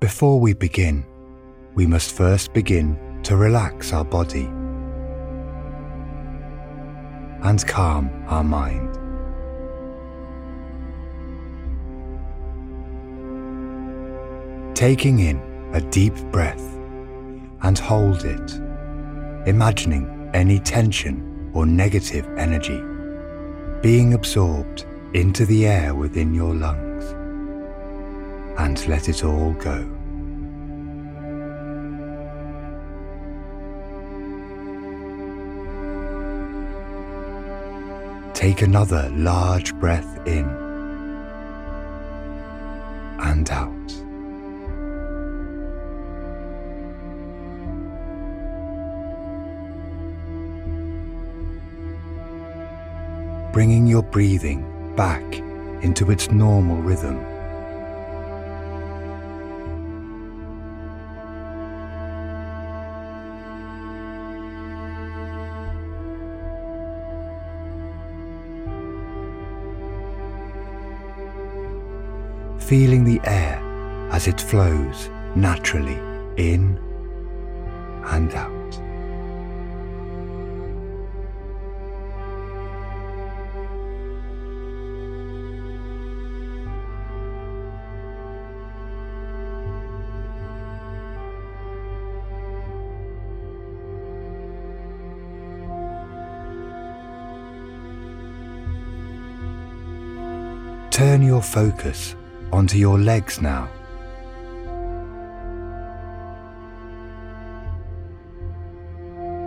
Before we begin, we must first begin to relax our body and calm our mind. Taking in a deep breath and hold it, imagining any tension or negative energy being absorbed into the air within your lungs and let it all go. Take another large breath in and out. Bringing your breathing back into its normal rhythm. Feeling the air as it flows naturally in and out. Turn your focus onto your legs now.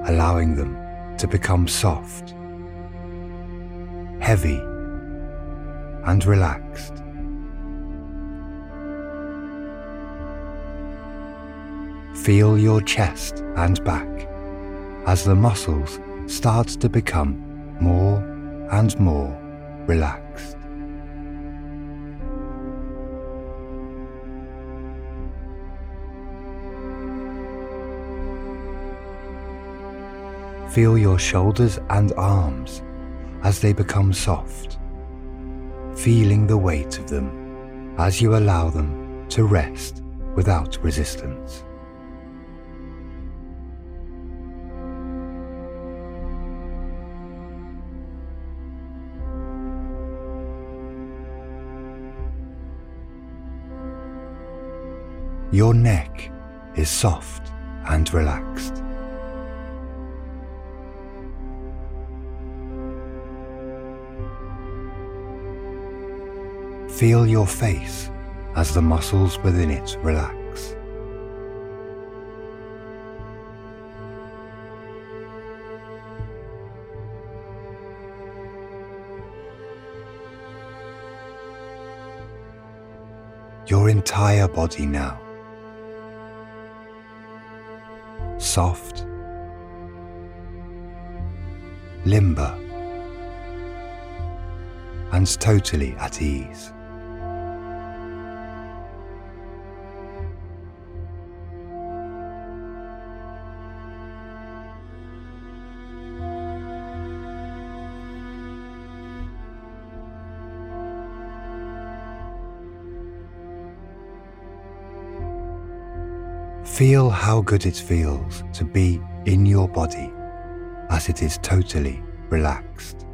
Allowing them to become soft, heavy, and relaxed. Feel your chest and back as the muscles start to become more and more relaxed. Feel your shoulders and arms as they become soft, feeling the weight of them as you allow them to rest without resistance. Your neck is soft and relaxed. Feel your face as the muscles within it relax. Your entire body now. Soft, limber, and totally at ease. Feel how good it feels to be in your body as it is totally relaxed.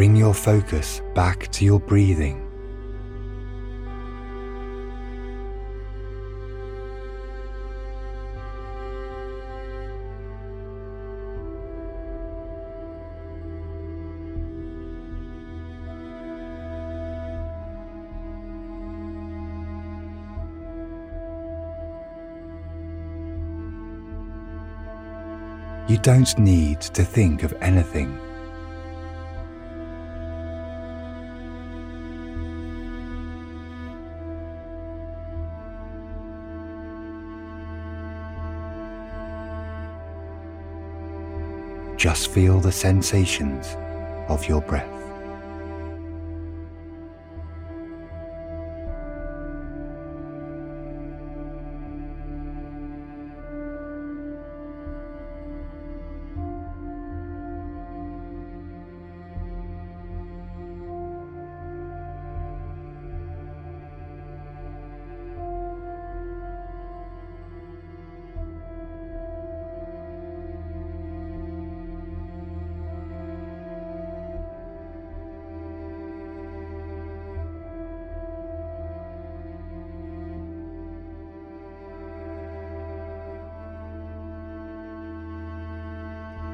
Bring your focus back to your breathing. You don't need to think of anything just feel the sensations of your breath.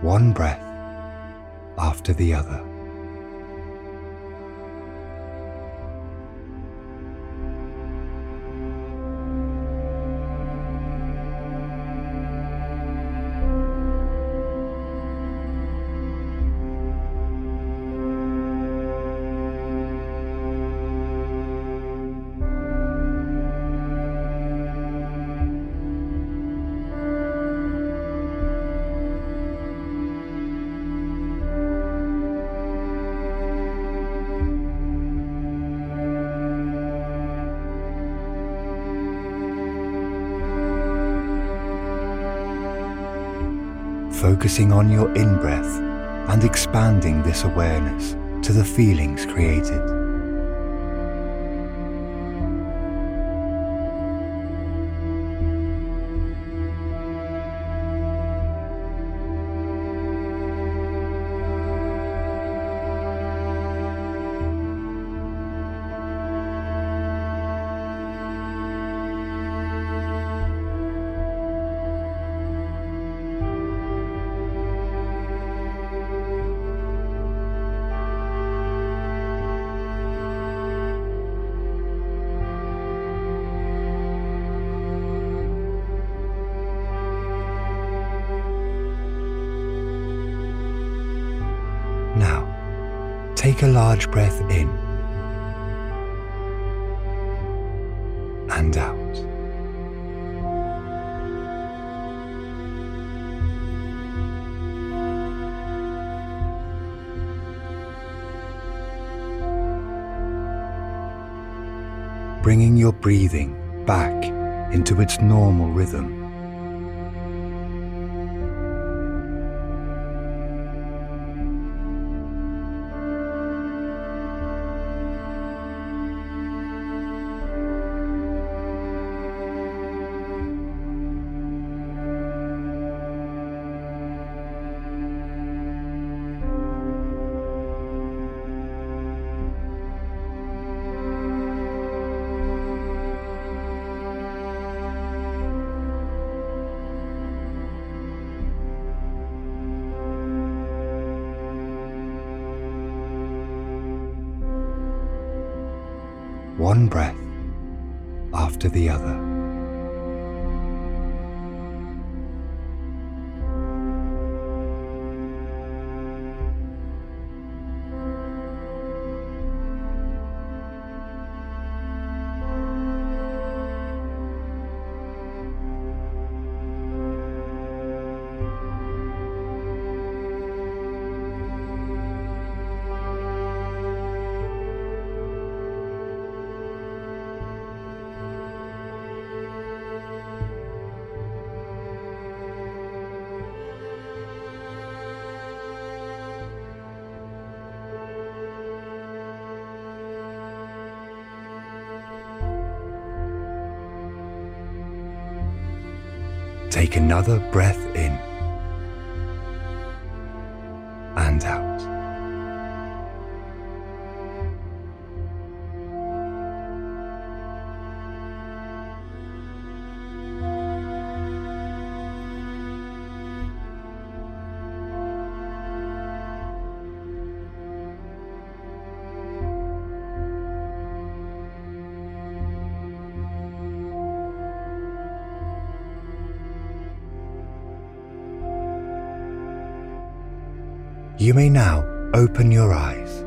One breath after the other. Focusing on your in breath and expanding this awareness to the feelings created. Take a large breath in and out. Bringing your breathing back into its normal rhythm. One breath after the other. Take another breath in You may now open your eyes.